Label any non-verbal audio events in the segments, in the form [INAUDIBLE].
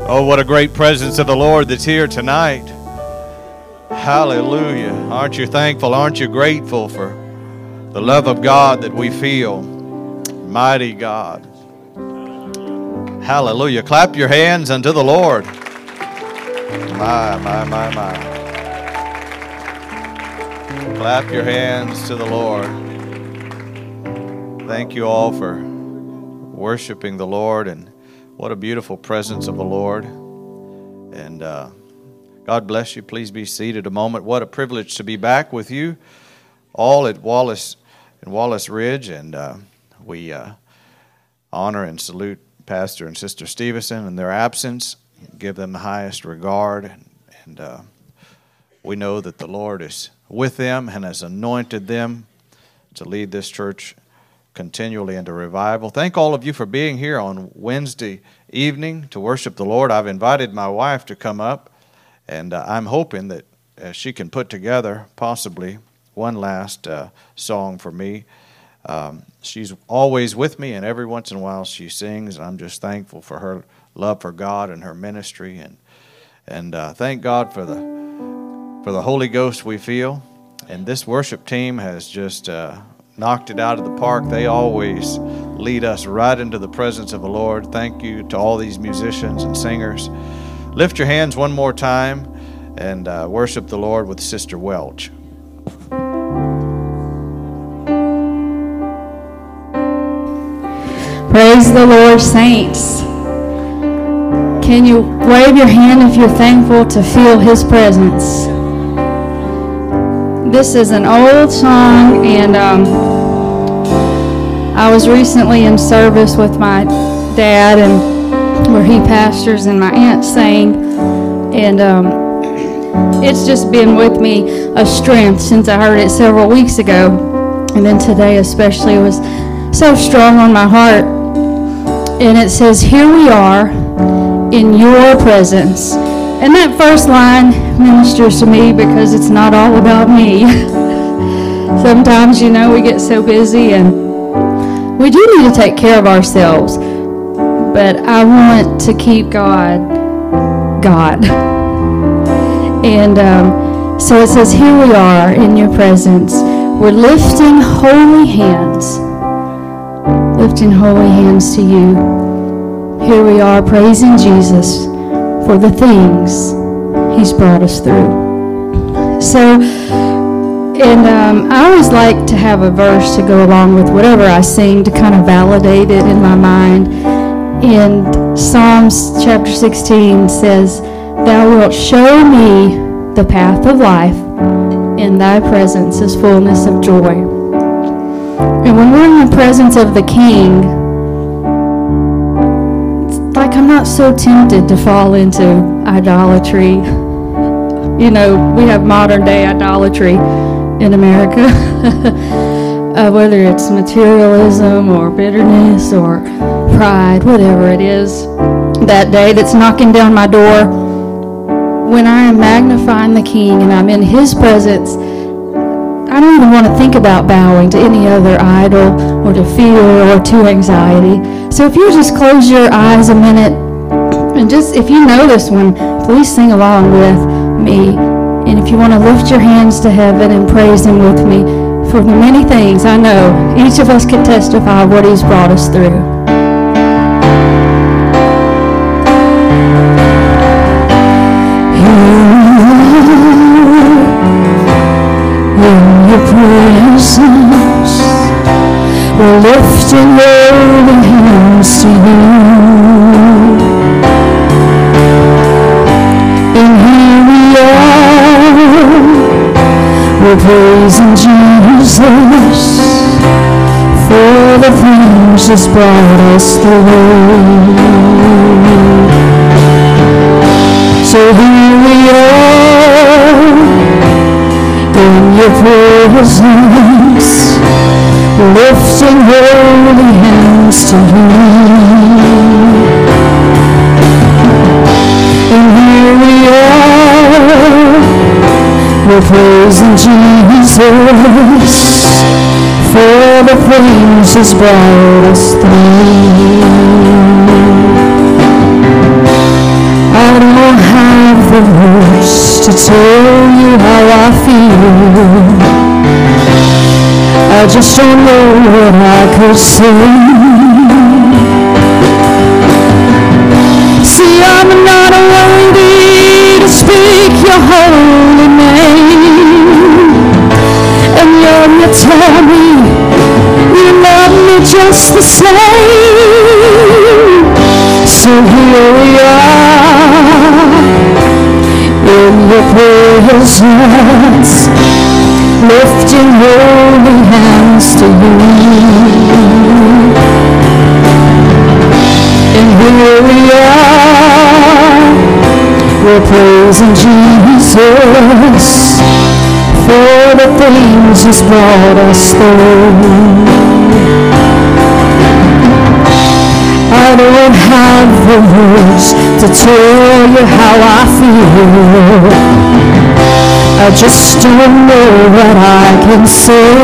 Oh, what a great presence of the Lord that's here tonight. Hallelujah. Aren't you thankful? Aren't you grateful for the love of God that we feel? Mighty God. Hallelujah. Clap your hands unto the Lord. My, my, my, my. Clap your hands to the Lord. Thank you all for worshiping the Lord and what a beautiful presence of the Lord. And uh, God bless you. Please be seated a moment. What a privilege to be back with you all at Wallace and Wallace Ridge. And uh, we uh, honor and salute Pastor and Sister Stevenson in their absence. Give them the highest regard. And, and uh, we know that the Lord is with them and has anointed them to lead this church continually into revival. Thank all of you for being here on Wednesday evening to worship the Lord. I've invited my wife to come up, and uh, I'm hoping that uh, she can put together possibly one last uh, song for me. Um, she's always with me, and every once in a while she sings, I'm just thankful for her love for God and her ministry, and and uh, thank God for the for the Holy Ghost we feel. And this worship team has just uh, knocked it out of the park. They always lead us right into the presence of the Lord. Thank you to all these musicians and singers. Lift your hands one more time and uh, worship the Lord with Sister Welch. Praise the Lord, saints. Can you wave your hand if you're thankful to feel His presence? This is an old song, and um, I was recently in service with my dad, and where he pastors, and my aunt sang, and um, it's just been with me a strength since I heard it several weeks ago, and then today especially it was so strong on my heart. And it says, "Here we are in Your presence." And that first line ministers to me because it's not all about me. [LAUGHS] Sometimes, you know, we get so busy and we do need to take care of ourselves. But I want to keep God, God. And um, so it says, Here we are in your presence. We're lifting holy hands, lifting holy hands to you. Here we are praising Jesus for the things He's brought us through. So, and um, I always like to have a verse to go along with whatever I sing to kind of validate it in my mind. And Psalms chapter 16 says, Thou wilt show me the path of life. In thy presence is fullness of joy. And when we're in the presence of the King, I'm not so tempted to fall into idolatry. You know, we have modern day idolatry in America, [LAUGHS] uh, whether it's materialism or bitterness or pride, whatever it is, that day that's knocking down my door. When I am magnifying the King and I'm in His presence, I don't even want to think about bowing to any other idol or to fear or to anxiety. So if you just close your eyes a minute and just, if you know this one, please sing along with me. And if you want to lift your hands to heaven and praise Him with me for the many things I know each of us can testify what He's brought us through. We're lifting holy hands to you. And here we are, we're praising Jesus for the things He's brought us through. So here presence lifting holy hands to you. And here we are, we're praising Jesus for the things He's brought us through. I don't have the to tell you how I feel. I just don't know what I could say. See, I'm not worthy to speak your holy name. And yet you tell me you love me just the same. So here we are in your presence, lifting holy hands to you. And here we are, we're praising Jesus for the things He's brought us through. I don't have the words to tell you how I feel. I just don't know what I can say.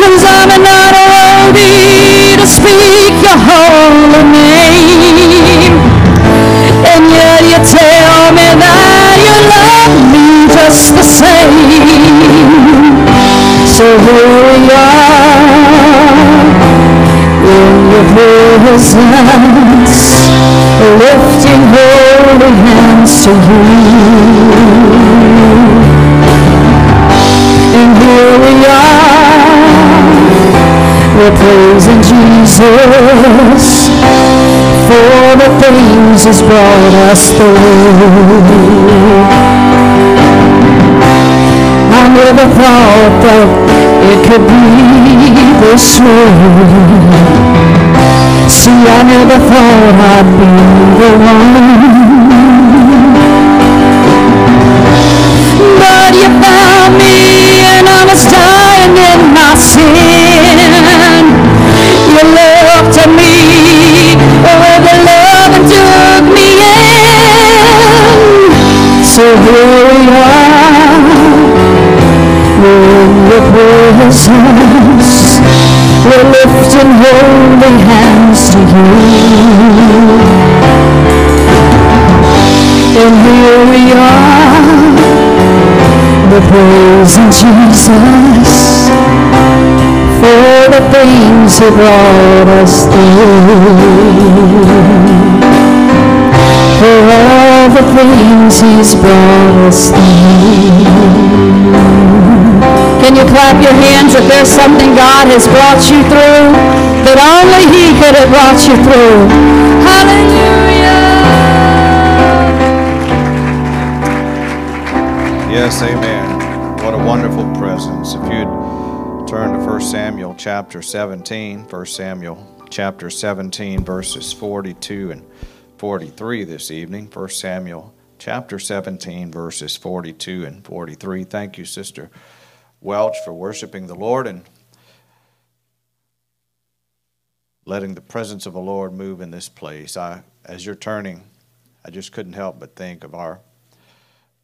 Cause I'm not worthy to speak your holy name. And yet you tell me that you love me just the same. So here we are your presence, lifting holy hands to you. And here we are, we're praising Jesus for the things He's brought us through. I never thought that it could be this way. See, I never thought I'd be the one. But you found me and I was dying in my sin. You looked at me with your love oh, and took me in. So here we are in your presence. We're lifting holy hands to you. And here we are. We're praising Jesus for the things He brought us through. For all the things He's brought us through. Can you clap your hands if there's something God has brought you through that only He could have brought you through? Hallelujah! Yes, amen. What a wonderful presence. If you'd turn to 1 Samuel chapter 17, 1 Samuel chapter 17, verses 42 and 43 this evening. 1 Samuel chapter 17, verses 42 and 43. Thank you, Sister Welch, for worshiping the Lord and letting the presence of the Lord move in this place. I, as you're turning, I just couldn't help but think of our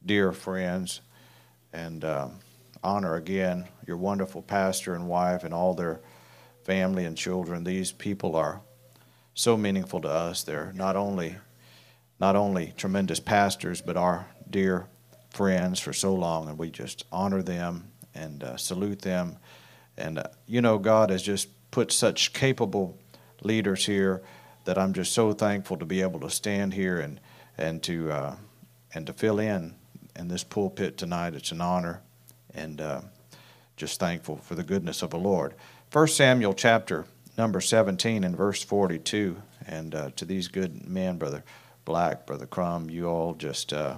dear friends and uh, honor again your wonderful pastor and wife and all their family and children. These people are so meaningful to us. They're not only not only tremendous pastors, but our dear friends for so long, and we just honor them and uh, salute them. And uh, you know, God has just put such capable leaders here that I'm just so thankful to be able to stand here and and to uh, and to fill in in this pulpit tonight. It's an honor, and uh, just thankful for the goodness of the Lord. First Samuel chapter number 17 and verse 42. And uh, to these good men, brother Black, brother Crum, you all just uh,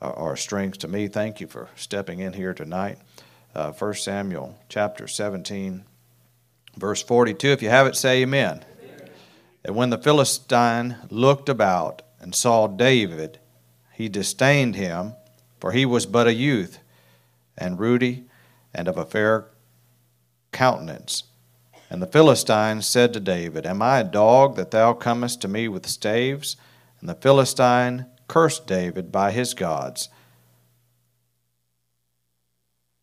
are strength to me. Thank you for stepping in here tonight. Uh, 1 Samuel chapter 17, verse 42. If you have it, say amen. amen. And when the Philistine looked about and saw David, he disdained him, for he was but a youth, and ruddy, and of a fair countenance. And the Philistine said to David, Am I a dog that thou comest to me with staves? And the Philistine cursed David by his gods.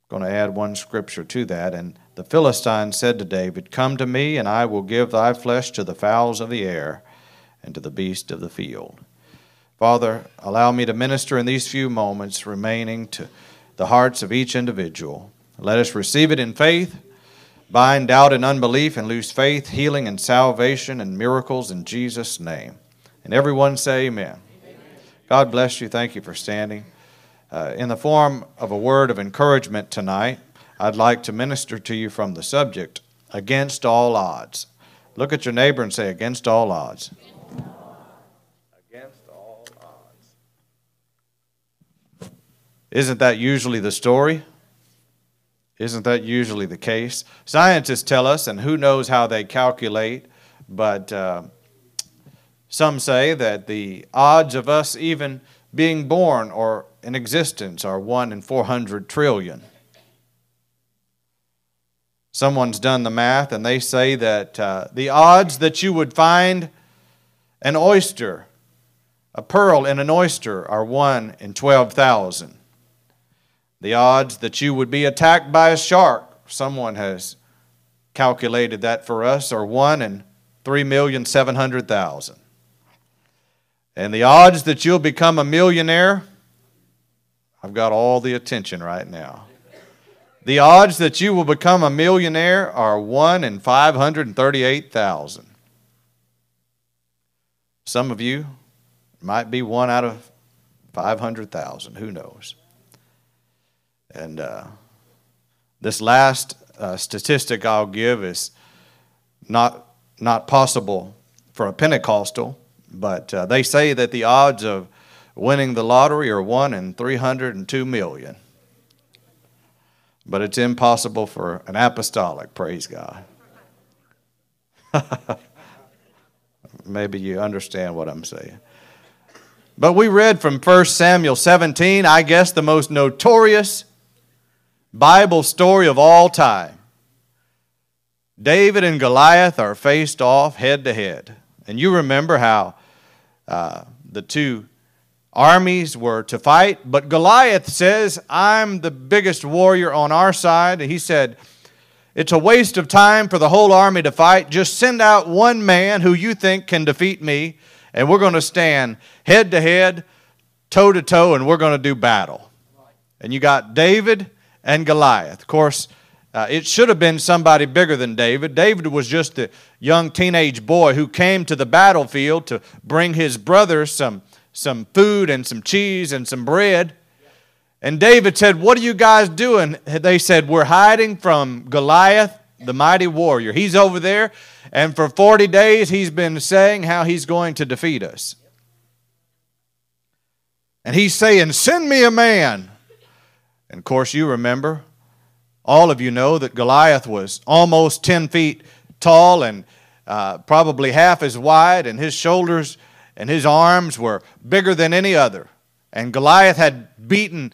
Going to add one scripture to that. And the Philistine said to David, Come to me, and I will give thy flesh to the fowls of the air, and to the beast of the field. Father, allow me to minister in these few moments remaining to the hearts of each individual. Let us receive it in faith, bind doubt and unbelief, and lose faith, healing, and salvation and miracles in Jesus' name. And everyone say, Amen. amen. God bless you. Thank you for standing. Uh, in the form of a word of encouragement tonight, I'd like to minister to you from the subject, Against All Odds. Look at your neighbor and say, Against all odds. Against all odds. Isn't that usually the story? Isn't that usually the case? Scientists tell us, and who knows how they calculate, but uh, some say that the odds of us even being born or in existence are 1 in 400 trillion. Someone's done the math, and they say that uh, the odds that you would find an oyster, a pearl in an oyster, are 1 in 12,000. The odds that you would be attacked by a shark, someone has calculated that for us, are 1 in 3,700,000. And the odds that you'll become a millionaire, I've got all the attention right now. The odds that you will become a millionaire are 1 in 538,000. Some of you might be one out of 500,000. Who knows? And uh, this last uh, statistic I'll give is not, not possible for a Pentecostal, but uh, they say that the odds of winning the lottery are 1 in 302 million. But it's impossible for an apostolic, praise God. [LAUGHS] Maybe you understand what I'm saying. But we read from 1 Samuel 17, I guess the most notorious Bible story of all time. David and Goliath are faced off head to head. And you remember how uh, the two armies were to fight, but Goliath says, I'm the biggest warrior on our side. And he said, It's a waste of time for the whole army to fight. Just send out one man who you think can defeat me, and we're going to stand head to head, toe to toe, and we're going to do battle. And you got David and Goliath. Of course, uh, it should have been somebody bigger than David. David was just a young teenage boy who came to the battlefield to bring his brothers some, some food and some cheese and some bread. And David said, What are you guys doing? They said, We're hiding from Goliath, the mighty warrior. He's over there, and for 40 days he's been saying how he's going to defeat us. And he's saying, Send me a man. And of course, you remember, all of you know that Goliath was almost 10 feet tall and uh, probably half as wide, and his shoulders and his arms were bigger than any other. And Goliath had beaten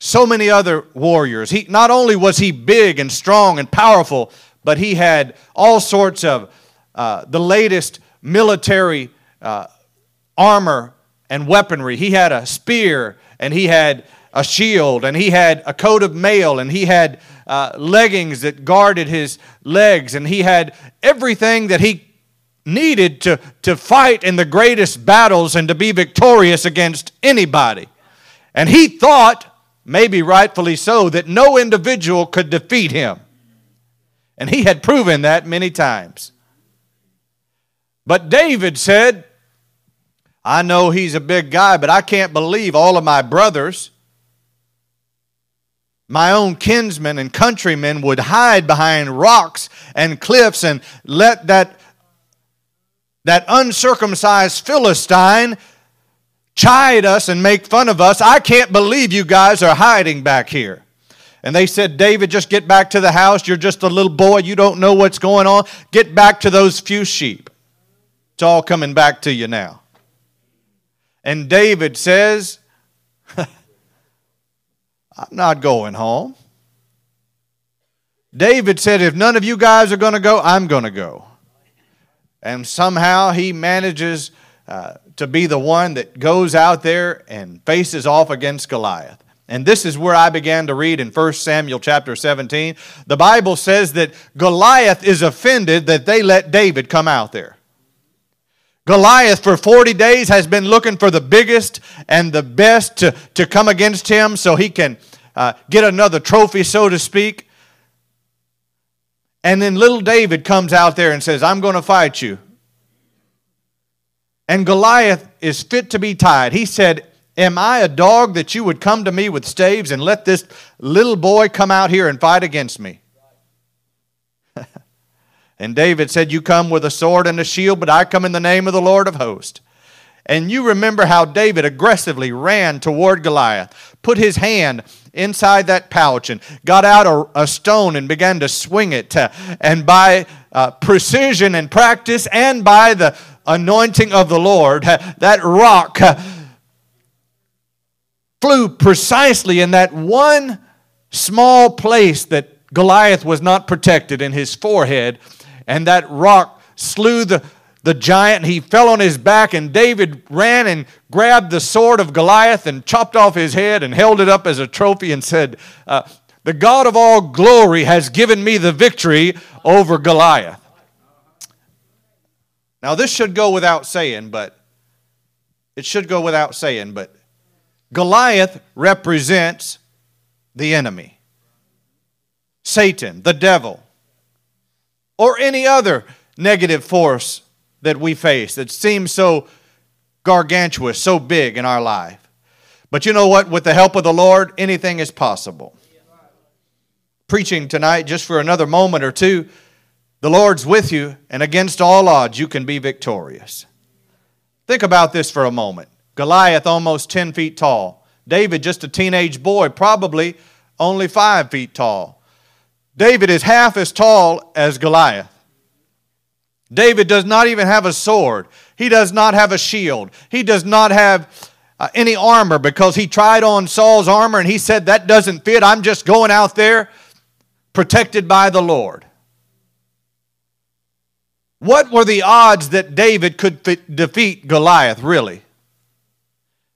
so many other warriors. He, not only was he big and strong and powerful, but he had all sorts of uh, the latest military uh, armor and weaponry. He had a spear and he had a shield, and he had a coat of mail, and he had uh, leggings that guarded his legs, and he had everything that he needed to, to fight in the greatest battles and to be victorious against anybody. And he thought, maybe rightfully so, that no individual could defeat him. And he had proven that many times. But David said, I know he's a big guy, but I can't believe all of my brothers my own kinsmen and countrymen would hide behind rocks and cliffs and let that, that uncircumcised Philistine chide us and make fun of us. I can't believe you guys are hiding back here. And they said, David, just get back to the house. You're just a little boy. You don't know what's going on. Get back to those few sheep. It's all coming back to you now. And David says, [LAUGHS] I'm not going home. David said, If none of you guys are going to go, I'm going to go. And somehow he manages uh, to be the one that goes out there and faces off against Goliath. And this is where I began to read in 1 Samuel chapter 17. The Bible says that Goliath is offended that they let David come out there. Goliath, for 40 days, has been looking for the biggest and the best to, to come against him so he can uh, get another trophy, so to speak. And then little David comes out there and says, I'm going to fight you. And Goliath is fit to be tied. He said, Am I a dog that you would come to me with staves and let this little boy come out here and fight against me? [LAUGHS] and David said, You come with a sword and a shield, but I come in the name of the Lord of hosts. And you remember how David aggressively ran toward Goliath, put his hand inside that pouch, and got out a, a stone and began to swing it. Uh, and by uh, precision and practice, and by the anointing of the Lord, uh, that rock uh, flew precisely in that one small place that Goliath was not protected in his forehead, and that rock slew the, the giant. He fell on his back, and David ran and grabbed the sword of Goliath and chopped off his head and held it up as a trophy and said, uh, The God of all glory has given me the victory over Goliath. Now, this should go without saying, but it should go without saying, but Goliath represents the enemy Satan, the devil, or any other negative force that we face that seems so gargantuous, so big in our life. But you know what? With the help of the Lord, anything is possible. Preaching tonight, just for another moment or two, the Lord's with you, and against all odds, you can be victorious. Think about this for a moment. Goliath almost 10 feet tall. David just a teenage boy, probably only 5 feet tall. David is half as tall as Goliath. David does not even have a sword. He does not have a shield. He does not have uh, any armor because he tried on Saul's armor and he said, That doesn't fit. I'm just going out there protected by the Lord. What were the odds that David could defeat Goliath, really?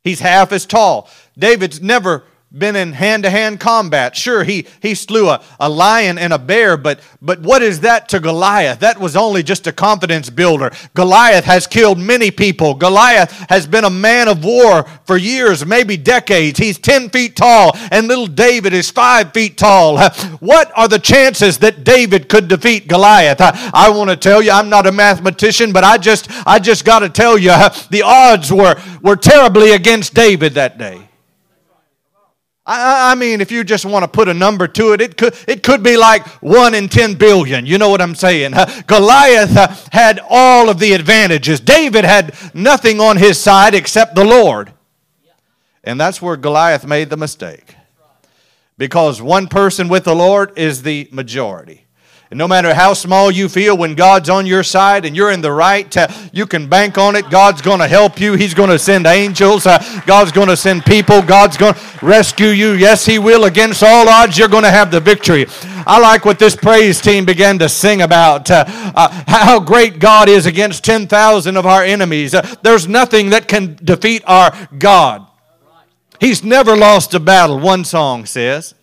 He's half as tall. David's never been in hand-to-hand combat. Sure, he, he slew a, a lion and a bear, but, but what is that to Goliath? That was only just a confidence builder. Goliath has killed many people. Goliath has been a man of war for years, maybe decades. He's 10 feet tall, and little David is 5 feet tall. [LAUGHS] What are the chances that David could defeat Goliath? I, I want to tell you, I'm not a mathematician, but I just, I just got to tell you, [LAUGHS] the odds were, were terribly against David that day. I, I, mean, if you just want to put a number to it, it could, it could be like 1 in 10 billion. You know what I'm saying? Uh, Goliath uh, had all of the advantages. David had nothing on his side except the Lord. And that's where Goliath made the mistake. Because one person with the Lord is the majority. And no matter how small you feel, when God's on your side and you're in the right, uh, you can bank on it. God's going to help you. He's going to send angels. Uh, God's going to send people. God's going to rescue you. Yes, He will. Against all odds, you're going to have the victory. I like what this praise team began to sing about uh, uh how great God is against 10,000 of our enemies. Uh, there's nothing that can defeat our God. He's never lost a battle, one song says.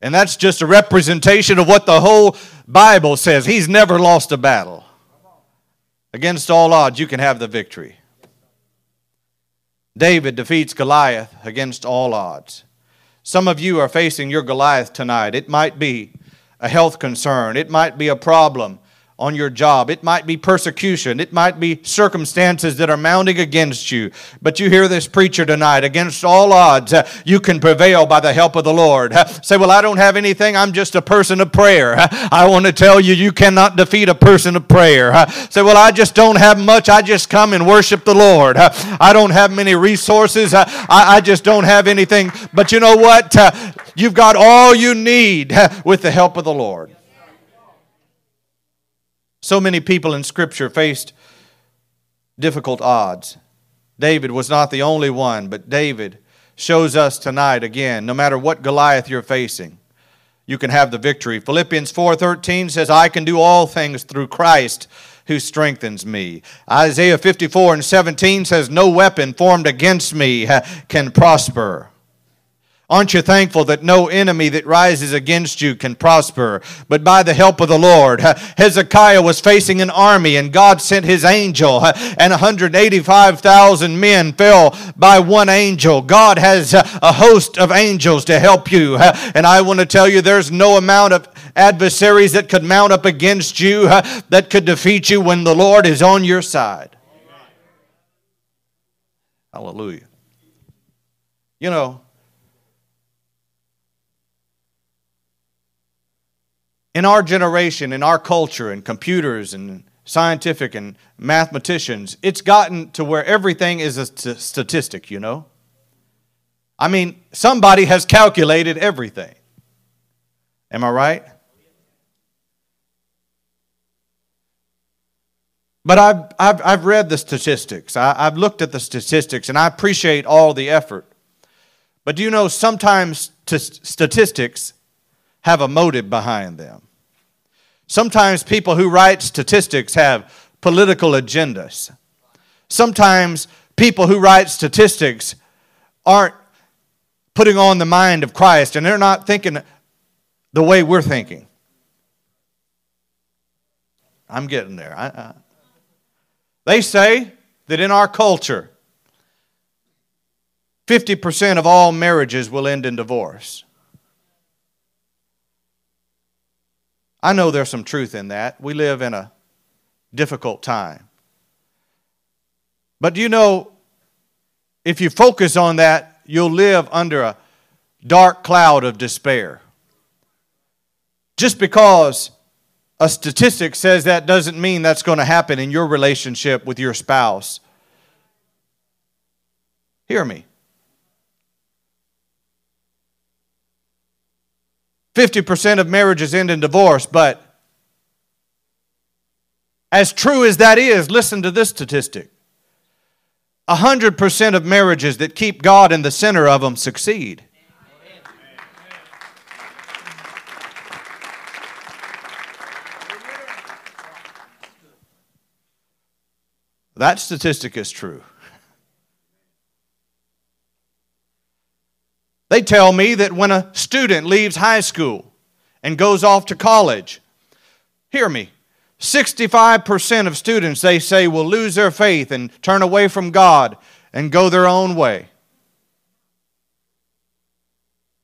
And that's just a representation of what the whole Bible says. He's never lost a battle. Against all odds, you can have the victory. David defeats Goliath against all odds. Some of you are facing your Goliath tonight. It might be a health concern, it might be a problem on your job. It might be persecution. It might be circumstances that are mounting against you. But you hear this preacher tonight, against all odds, you can prevail by the help of the Lord. Say, Well, I don't have anything. I'm just a person of prayer. I want to tell you, you cannot defeat a person of prayer. Say, Well, I just don't have much. I just come and worship the Lord. I don't have many resources. I, I, just don't have anything. But you know what? you've got all you need with the help of the Lord. So many people in Scripture faced difficult odds. David was not the only one, but David shows us tonight again no matter what Goliath you're facing, you can have the victory. Philippians 4:13 says I can do all things through Christ who strengthens me. Isaiah 54 and 17 says no weapon formed against me uh, can prosper. Aren't you thankful that no enemy that rises against you can prosper? But by the help of the Lord, Hezekiah was facing an army and God sent his angel and 185,000 men fell by one angel. God has a host of angels to help you. And I want to tell you there's no amount of adversaries that could mount up against you that could defeat you when the Lord is on your side. Hallelujah. You know, in our generation, in our culture, and computers and scientific and mathematicians, it's gotten to where everything is a statistic, you know? I mean, somebody has calculated everything. Am I right? But I've, I've, I've read the statistics. I, I've looked at the statistics, and I appreciate all the effort. But do you know sometimes t- statistics have a motive behind them? Sometimes people who write statistics have political agendas. Sometimes people who write statistics aren't putting on the mind of Christ and they're not thinking the way we're thinking. I'm getting there. I, I, they say that in our culture, 50% of all marriages will end in divorce. I know there's some truth in that. We live in a difficult time. But do you know, if you focus on that, you'll live under a dark cloud of despair. Just because a statistic says that doesn't mean that's going to happen in your relationship with your spouse. Hear me. 50% of marriages end in divorce, but as true as that is, listen to this statistic 100% of marriages that keep God in the center of them succeed. That statistic is true. They tell me that when a student leaves high school and goes off to college, hear me, 65% of students, they say, will lose their faith and turn away from God and go their own way.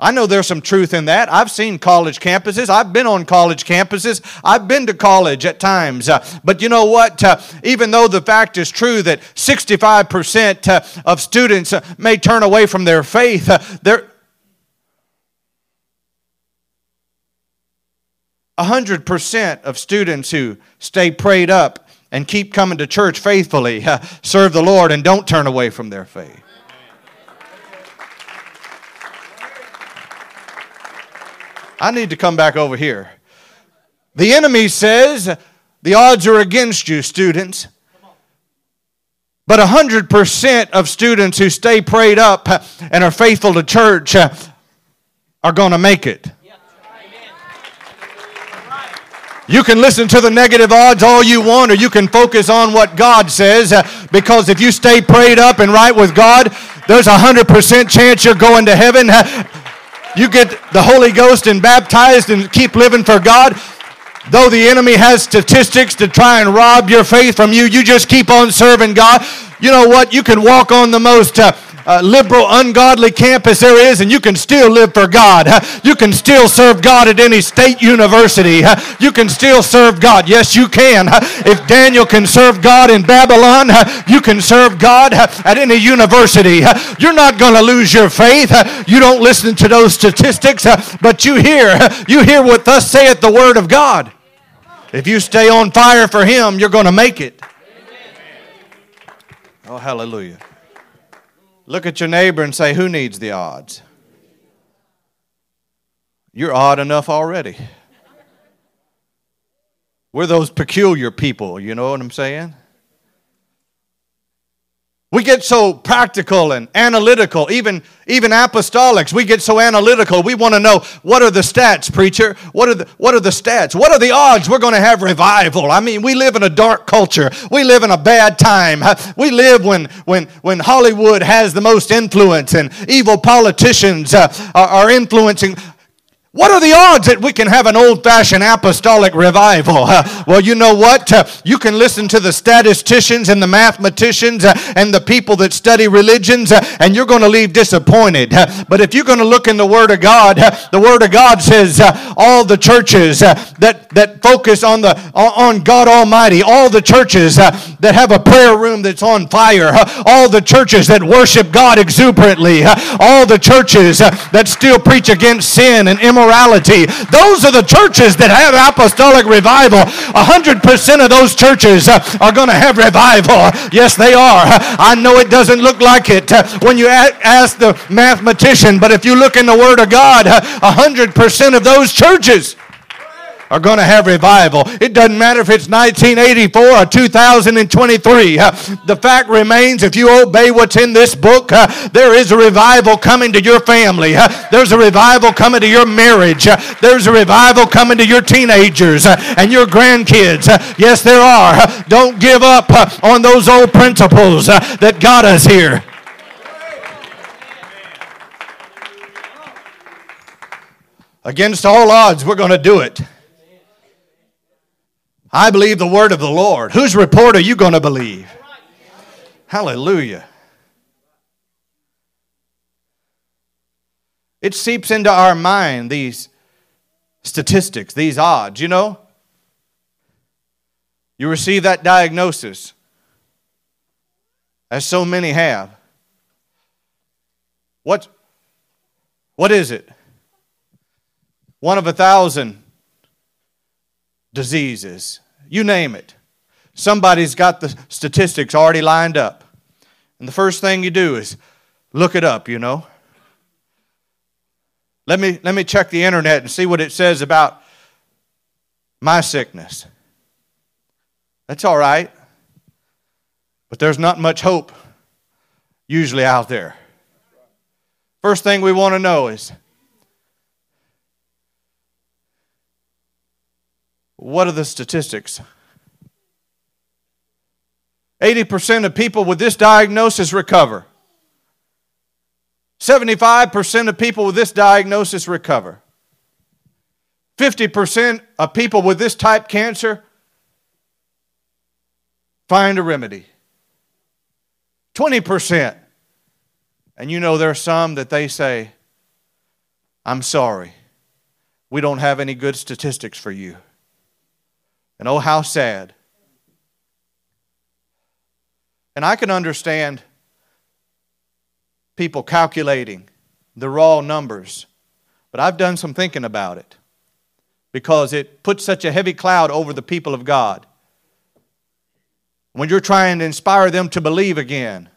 I know there's some truth in that. I've seen college campuses. I've been on college campuses. I've been to college at times. Uh, but you know what? Uh, even though the fact is true that 65% uh, of students uh, may turn away from their faith, uh, there 100% of students who stay prayed up and keep coming to church faithfully uh, [LAUGHS] serve the Lord and don't turn away from their faith. I need to come back over here. The enemy says the odds are against you, students. But 100% of students who stay prayed up and are faithful to church are going to make it. You can listen to the negative odds all you want, or you can focus on what God says. because if you stay prayed up and right with God, there's a 100% chance you're going to heaven you get the Holy Ghost and baptized and keep living for God, though the enemy has statistics to try and rob your faith from you, you just keep on serving God. You know what? You can walk on the most uh, uh, liberal, ungodly campus there is, and you can still live for God. You can still serve God at any state university. You can still serve God. Yes, you can. If Daniel can serve God in Babylon, you can serve God at any university. You're not going to lose your faith. You don't listen to those statistics, but you hear, you hear what thus saith the word of God. If you stay on fire for Him, you're going to make it. Oh, hallelujah. Look at your neighbor and say, Who needs the odds? You're odd enough already. We're those peculiar people, you know what I'm saying? We get so practical and analytical, even, even apostolics. We get so analytical. We want to know what are the stats, preacher? What are the, what are the stats? What are the odds we're going to have revival? I mean, we live in a dark culture. We live in a bad time. We live when, when, when Hollywood has the most influence and evil politicians uh, are, are influencing. What are the odds that we can have an old fashioned apostolic revival? Uh, [LAUGHS] well, you know what? Uh, you can listen to the statisticians and the mathematicians uh, and the people that study religions, uh, and you're going to leave disappointed. Uh, but if you're going to look in the Word of God, uh, the Word of God says all the churches that, that focus on, the, on God Almighty, all the churches that have a prayer room that's on fire, all the churches that worship God exuberantly, all the churches that still preach against sin and immorality immorality. Those are the churches that have apostolic revival. 100% of those churches uh, are going to have revival. Yes, they are. I know it doesn't look like it uh, when you ask the mathematician, but if you look in the Word of God, 100% uh, of those churches are going to have revival. It doesn't matter if it's 1984 or 2023. Uh, the fact remains if you obey what's in this book, uh, there is a revival coming to your family. Uh, there's a revival coming to your marriage. Uh, there's a revival coming to your teenagers uh, and your grandkids. Uh, yes, there are. don't give up on those old principles that got us here. Against all odds, we're going to do it. I believe the word of the Lord. Whose report are you going to believe? Hallelujah. It seeps into our mind these statistics, these odds, you know? You receive that diagnosis, as so many have. What, what is it? One of a thousand diseases, you name it. Somebody's got the statistics already lined up. And the first thing you do is look it up, you know. Let me, let me check the internet and see what it says about my sickness. That's all right. But there's not much hope usually out there. First thing we want to know is What are the statistics? 80% of people with this diagnosis recover. 75% of people with this diagnosis recover. 50% of people with this type cancer find a remedy. 20%. And you know, there are some that they say, I'm sorry, we don't have any good statistics for you. And oh, how sad. And I can understand people calculating the raw numbers, but I've done some thinking about it because it puts such a heavy cloud over the people of God. When you're trying to inspire them to believe again,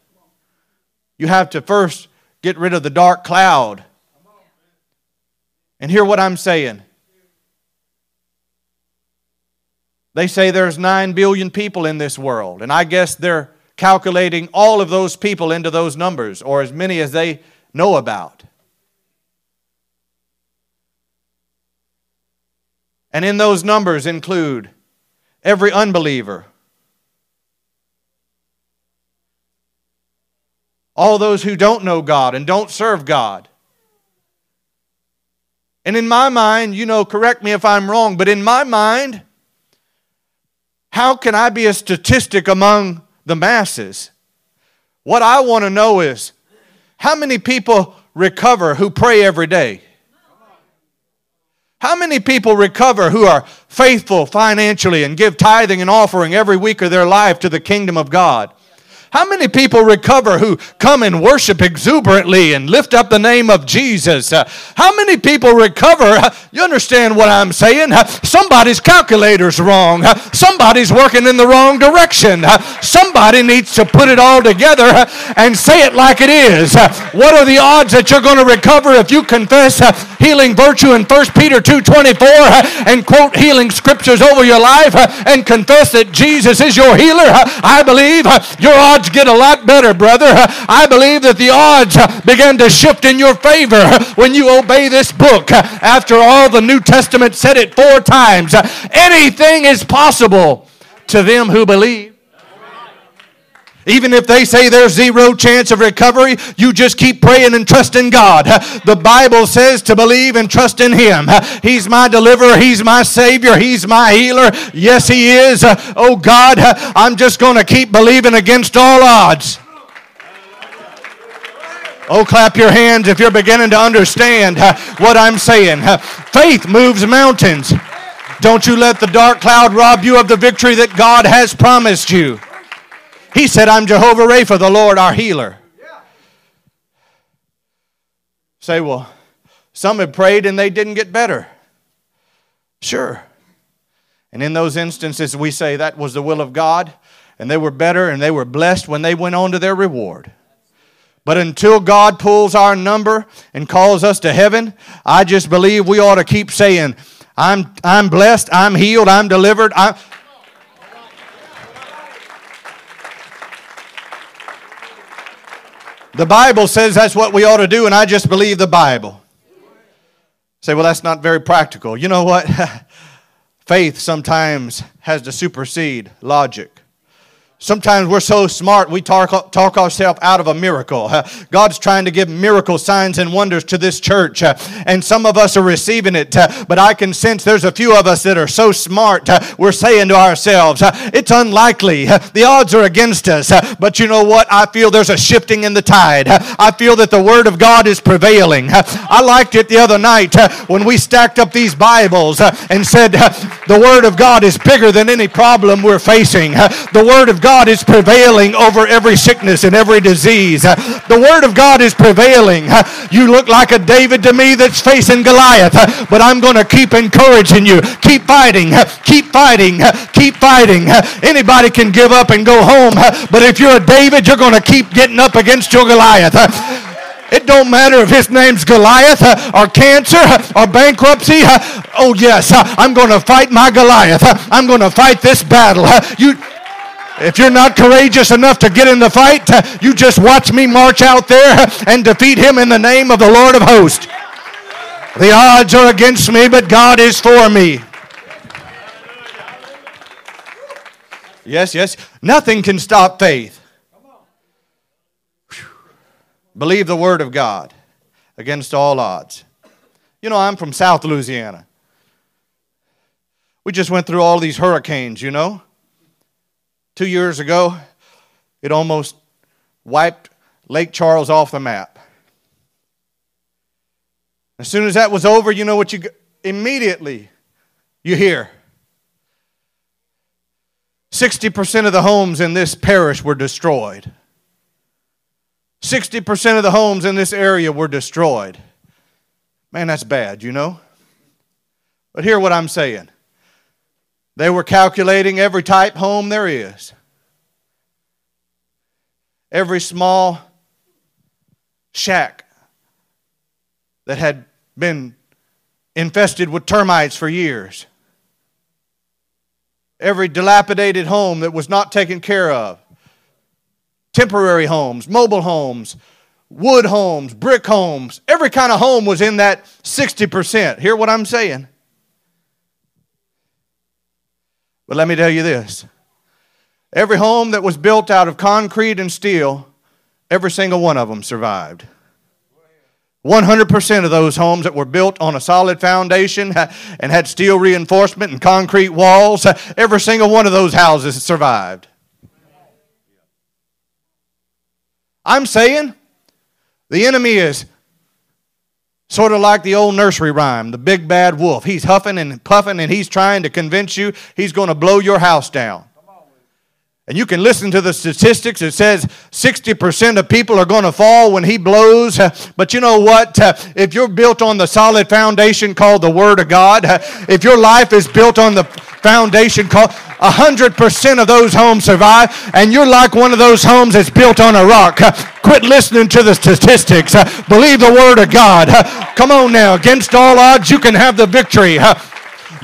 you have to first get rid of the dark cloud. And hear what I'm saying. They say there's 9 billion people in this world, and I guess they're calculating all of those people into those numbers, or as many as they know about. And in those numbers include every unbeliever, all those who don't know God and don't serve God. And in my mind, you know, correct me if I'm wrong, but in my mind, how can I be a statistic among the masses? What I want to know is how many people recover who pray every day? How many people recover who are faithful financially and give tithing and offering every week of their life to the kingdom of God? How many people recover who come and worship exuberantly and lift up the name of Jesus? Uh, how many people recover? Uh, you understand what I'm saying? Uh, somebody's calculator's wrong. Uh, somebody's working in the wrong direction. Somebody needs to put it all together and say it like it is. What are the odds that you're going to recover if you confess healing virtue in 1 Peter 2.24 and quote healing scriptures over your life and confess that Jesus is your healer? I believe your odds odds get a lot better, brother. I believe that the odds begin to shift in your favor when you obey this book. After all, the New Testament said it four times. Anything is possible to them who believe. Even if they say there's zero chance of recovery, you just keep praying and trusting God. The Bible says to believe and trust in Him. He's my deliverer. He's my Savior. He's my healer. Yes, He is. Oh God, I'm just going to keep believing against all odds. Oh, clap your hands if you're beginning to understand what I'm saying. Faith moves mountains. Don't you let the dark cloud rob you of the victory that God has promised you. He said, I'm Jehovah Rapha, the Lord our healer. Yeah. Say, well, some have prayed and they didn't get better. Sure. And in those instances, we say that was the will of God, and they were better and they were blessed when they went on to their reward. But until God pulls our number and calls us to heaven, I just believe we ought to keep saying, I'm, I'm blessed, I'm healed, I'm delivered. I'm, The Bible says that's what we ought to do, and I just believe the Bible. Say, well, that's not very practical. You know what? [LAUGHS] Faith sometimes has to supersede logic. Sometimes we're so smart we talk, talk ourselves out of a miracle. [LAUGHS] God's trying to give miracle signs and wonders to this church, uh, and some of us are receiving it. Uh, but I can sense there's a few of us that are so smart, uh, we're saying to ourselves, it's unlikely. The odds are against us. But you know what? I feel there's a shifting in the tide. I feel that the Word of God is prevailing. I liked it the other night when we stacked up these Bibles and said, the Word of God is bigger than any problem we're facing. The Word of God is prevailing over every sickness and every disease. The Word of God is prevailing. You look like a David to me that's facing Goliath, but I'm going to keep encouraging you. Keep fighting. Keep fighting. Keep fighting. Anybody can give up and go home, but if you're a David, you're going to keep getting up against your Goliath. It don't matter if his name's Goliath or cancer or bankruptcy. Oh yes, I'm going to fight my Goliath. I'm going to fight this battle. You if you're not courageous enough to get in the fight, you just watch me march out there and defeat him in the name of the Lord of hosts. The odds are against me, but God is for me. Yes, yes. Nothing can stop faith. Believe the word of God against all odds. You know, I'm from South Louisiana. We just went through all these hurricanes, you know. Two years ago, it almost wiped Lake Charles off the map. As soon as that was over, you know what you immediately you hear 60% of the homes in this parish were destroyed. 60% of the homes in this area were destroyed. Man, that's bad, you know? But hear what I'm saying. They were calculating every type home there is. Every small shack that had been infested with termites for years. Every dilapidated home that was not taken care of. Temporary homes, mobile homes, wood homes, brick homes. Every kind of home was in that 60%. Hear what I'm saying? But let me tell you this every home that was built out of concrete and steel, every single one of them survived. 100% of those homes that were built on a solid foundation and had steel reinforcement and concrete walls, every single one of those houses survived. I'm saying the enemy is Sort of like the old nursery rhyme, the big bad wolf. He's huffing and puffing and he's trying to convince you he's going to blow your house down. And you can listen to the statistics. It says 60% of people are going to fall when he blows. [LAUGHS] But you know what? [LAUGHS] If you're built on the solid foundation called the Word of God, [LAUGHS] if your life is built on the foundation called 100% of those homes survive, and you're like one of those homes that's built on a rock. Quit listening to the statistics. Believe the Word of God. Come on now. Against all odds, you can have the victory.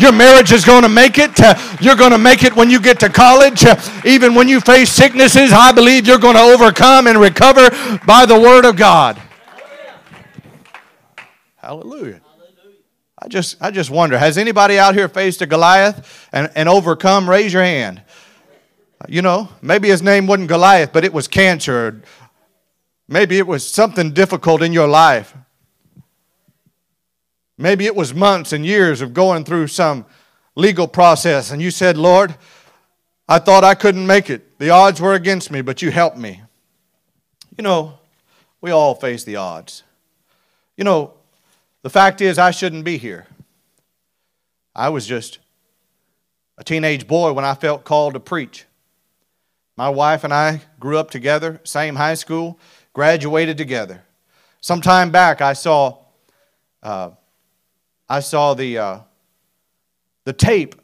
Your marriage is going to make it. Uh, you're going to make it when you get to college. Uh, even when you face sicknesses, I believe you're going to overcome and recover by the Word of God. Hallelujah. I just, I just wonder has anybody out here faced a Goliath and, and overcome? Raise your hand. You know, maybe his name wasn't Goliath, but it was cancer. Maybe it was something difficult in your life. Maybe it was months and years of going through some legal process, and you said, Lord, I thought I couldn't make it. The odds were against me, but you helped me. You know, we all face the odds. You know, the fact is, I shouldn't be here. I was just a teenage boy when I felt called to preach. My wife and I grew up together, same high school, graduated together. Some time back, I saw, uh, I saw the, uh, the tape.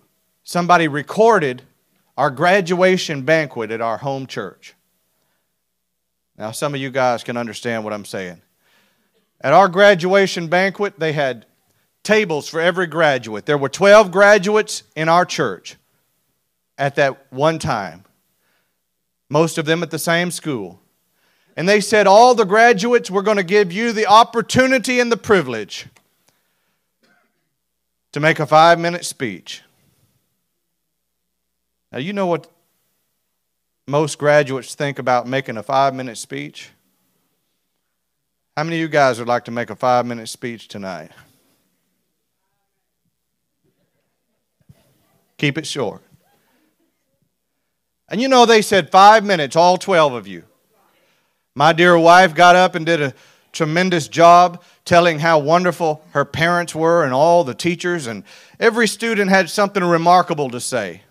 Somebody recorded our graduation banquet at our home church. Now, some of you guys can understand what I'm saying. At our graduation banquet, they had tables for every graduate. There were 12 graduates in our church at that one time, most of them at the same school. And they said, All the graduates, we're going to give you the opportunity and the privilege to make a five minute speech. Now, you know what most graduates think about making a five minute speech? How many of you guys would like to make a five minute speech tonight? Keep it short. And you know, they said five minutes, all 12 of you. My dear wife got up and did a tremendous job telling how wonderful her parents were and all the teachers, and every student had something remarkable to say.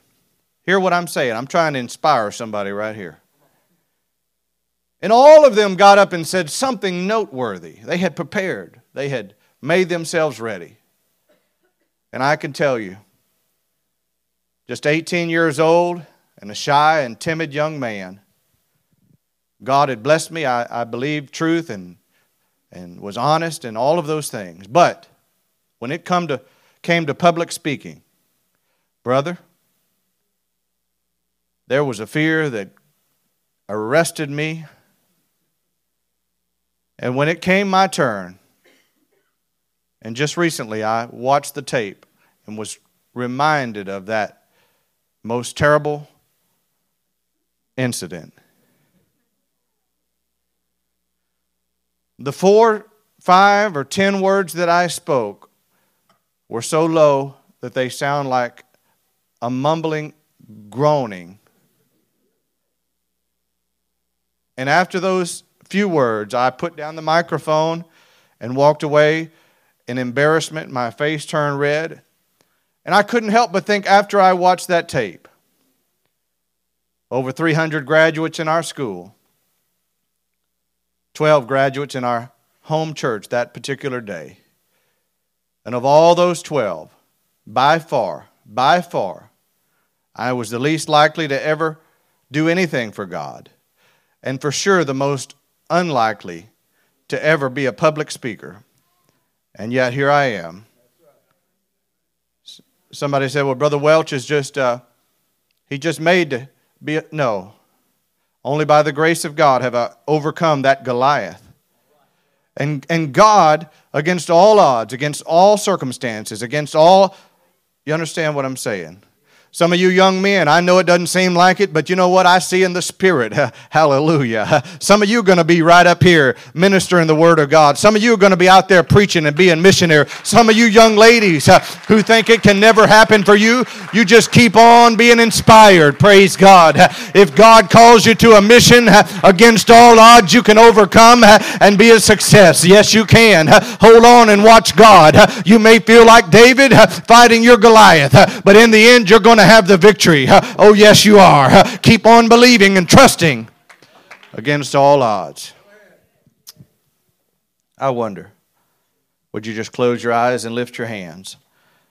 Hear what I'm saying. I'm trying to inspire somebody right here. And all of them got up and said something noteworthy. They had prepared, they had made themselves ready. And I can tell you, just 18 years old and a shy and timid young man, God had blessed me. I, I believed truth and, and was honest and all of those things. But when it come to, came to public speaking, brother, there was a fear that arrested me and when it came my turn, and just recently I watched the tape and was reminded of that most terrible incident. The four, five, or ten words that I spoke were so low that they sound like a mumbling groaning. And after those few words. I put down the microphone and walked away in embarrassment. My face turned red. And I couldn't help but think after I watched that tape over 300 graduates in our school, 12 graduates in our home church that particular day. And of all those 12, by far, by far, I was the least likely to ever do anything for God. And for sure, the most unlikely to ever be a public speaker. And yet here I am. Somebody said, well, Brother Welch is just, uh, he just made to be, no. Only by the grace of God have I overcome that Goliath. And, and God, against all odds, against all circumstances, against all, you understand what I'm saying? Some of you young men, I know it doesn't seem like it, but you know what I see in the spirit? [LAUGHS] Hallelujah. [LAUGHS] Some of you are going to be right up here ministering the word of God. Some of you are going to be out there preaching and being missionary. Some of you young ladies who think it can never happen for you, you just keep on being inspired. Praise God. [LAUGHS] If God calls you to a mission against all odds, you can overcome and be a success. Yes, you can. Hold on and watch God. You may feel like David fighting your Goliath, but in the end, you're going to have the victory. [LAUGHS] Oh, yes, you are. [LAUGHS] Keep on believing and trusting against all odds. I wonder, would you just close your eyes and lift your hands?